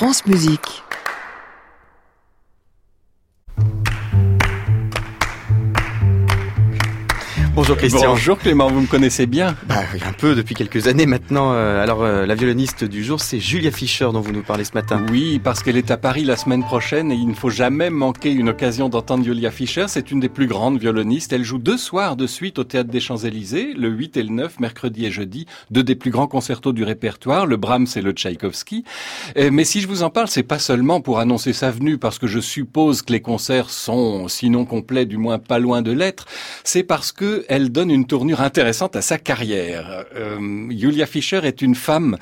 France Musique. Bonjour Christian. Bonjour Clément, vous me connaissez bien bah, Un peu depuis quelques années maintenant. Euh, alors euh, la violoniste du jour, c'est Julia Fischer dont vous nous parlez ce matin. Oui, parce qu'elle est à Paris la semaine prochaine et il ne faut jamais manquer une occasion d'entendre Julia Fischer. C'est une des plus grandes violonistes. Elle joue deux soirs de suite au Théâtre des Champs-Élysées, le 8 et le 9, mercredi et jeudi, deux des plus grands concertos du répertoire, le Brahms et le Tchaïkovski. Mais si je vous en parle, c'est pas seulement pour annoncer sa venue, parce que je suppose que les concerts sont, sinon complets, du moins pas loin de l'être. C'est parce que elle donne une tournure intéressante à sa carrière. Euh, Julia Fischer est une femme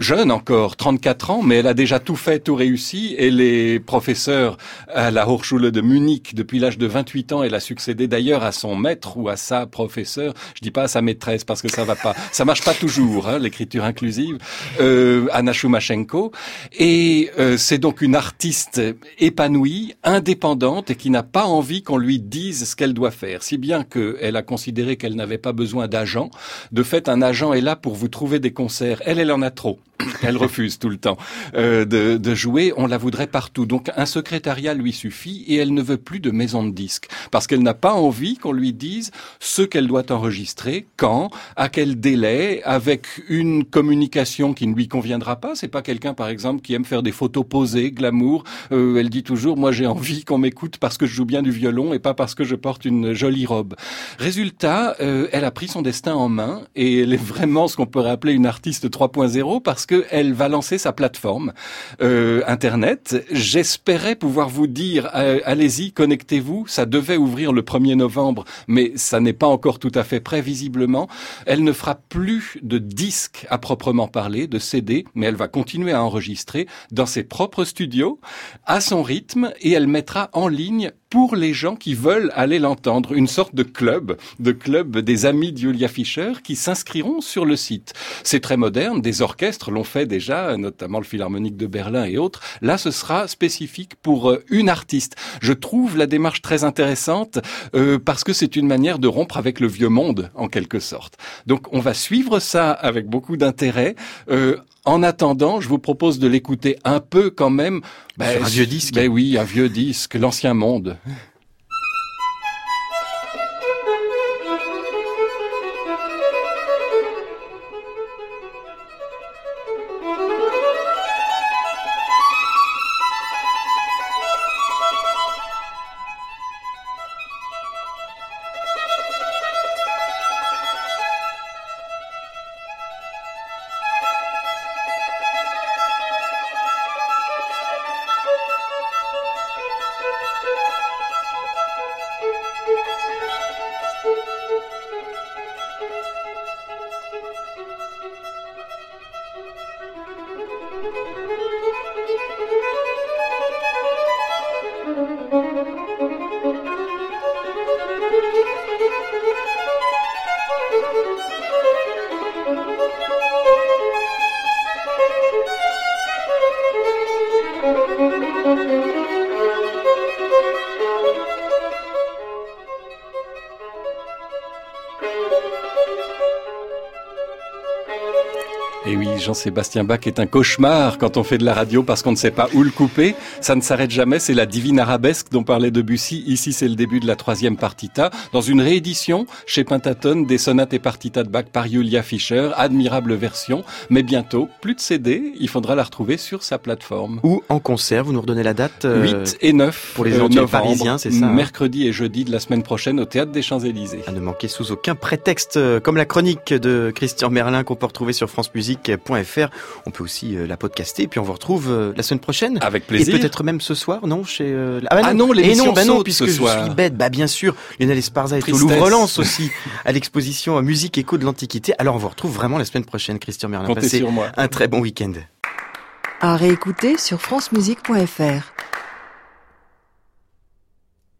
jeune encore, 34 ans, mais elle a déjà tout fait, tout réussi. Elle est professeure à la Hochschule de Munich depuis l'âge de 28 ans. Elle a succédé d'ailleurs à son maître ou à sa professeure. Je dis pas à sa maîtresse parce que ça va pas, ça marche pas toujours, hein, l'écriture inclusive. Euh, Anna Shumashenko. Et euh, c'est donc une artiste épanouie, indépendante et qui n'a pas envie qu'on lui dise ce qu'elle doit faire. Si bien qu'elle a considéré qu'elle n'avait pas besoin d'agent. De fait, un agent est là pour vous trouver des concerts. Elle, elle en a trop. Elle refuse tout le temps euh, de, de, jouer. On la voudrait partout. Donc un secrétariat lui suffit et elle ne veut plus de maison de disques parce qu'elle n'a pas envie qu'on lui dise ce qu'elle doit enregistrer, quand, à quel délai, avec une communication qui ne lui conviendra pas. C'est pas quelqu'un, par exemple, qui aime faire des photos posées, glamour. Euh, elle dit toujours, moi j'ai envie qu'on m'écoute parce que je joue bien du violon et pas parce que je porte une jolie robe. Résultat, euh, elle a pris son destin en main et elle est vraiment ce qu'on pourrait appeler une artiste 3.0 parce qu'elle va lancer sa plateforme euh, internet. J'espérais pouvoir vous dire, euh, allez-y, connectez-vous. Ça devait ouvrir le 1er novembre, mais ça n'est pas encore tout à fait prêt visiblement. Elle ne fera plus de disques à proprement parler, de CD, mais elle va continuer à enregistrer dans ses propres studios, à son rythme, et elle mettra en ligne pour les gens qui veulent aller l'entendre, une sorte de club, de club des amis de Julia Fischer qui s'inscriront sur le site. C'est très moderne, des orchestres l'ont fait déjà, notamment le Philharmonique de Berlin et autres. Là, ce sera spécifique pour euh, une artiste. Je trouve la démarche très intéressante euh, parce que c'est une manière de rompre avec le vieux monde, en quelque sorte. Donc, on va suivre ça avec beaucoup d'intérêt. Euh, en attendant, je vous propose de l'écouter un peu quand même. Ben, un vieux disque. Ben oui, un vieux disque, l'ancien monde. Et oui, Jean-Sébastien Bach est un cauchemar quand on fait de la radio parce qu'on ne sait pas où le couper. Ça ne s'arrête jamais, c'est la divine arabesque dont parlait Debussy. Ici, c'est le début de la troisième partita. Dans une réédition chez Pentatone des sonates et partitas de Bach par Julia Fischer. Admirable version, mais bientôt, plus de CD, il faudra la retrouver sur sa plateforme. Ou en concert, vous nous redonnez la date 8 euh, et 9 pour les gens parisiens, c'est ça hein Mercredi et jeudi de la semaine prochaine au Théâtre des Champs-Élysées. À ne manquer sous aucun prétexte, euh, comme la chronique de Christian Merlin qu'on peut retrouver sur France Musique on peut aussi euh, la podcaster, puis on vous retrouve euh, la semaine prochaine. Avec plaisir. Et peut-être même ce soir, non chez euh, Ah, bah ah non, l'émission non, bah non, puisque je suis bête. Bah bien sûr, Lionel Esparza est au Louvre-Lens aussi, à l'exposition Musique Écho de l'Antiquité. Alors on vous retrouve vraiment la semaine prochaine, Christian Merlin. Comptez sur moi. un très bon week-end. À réécouter sur francemusique.fr.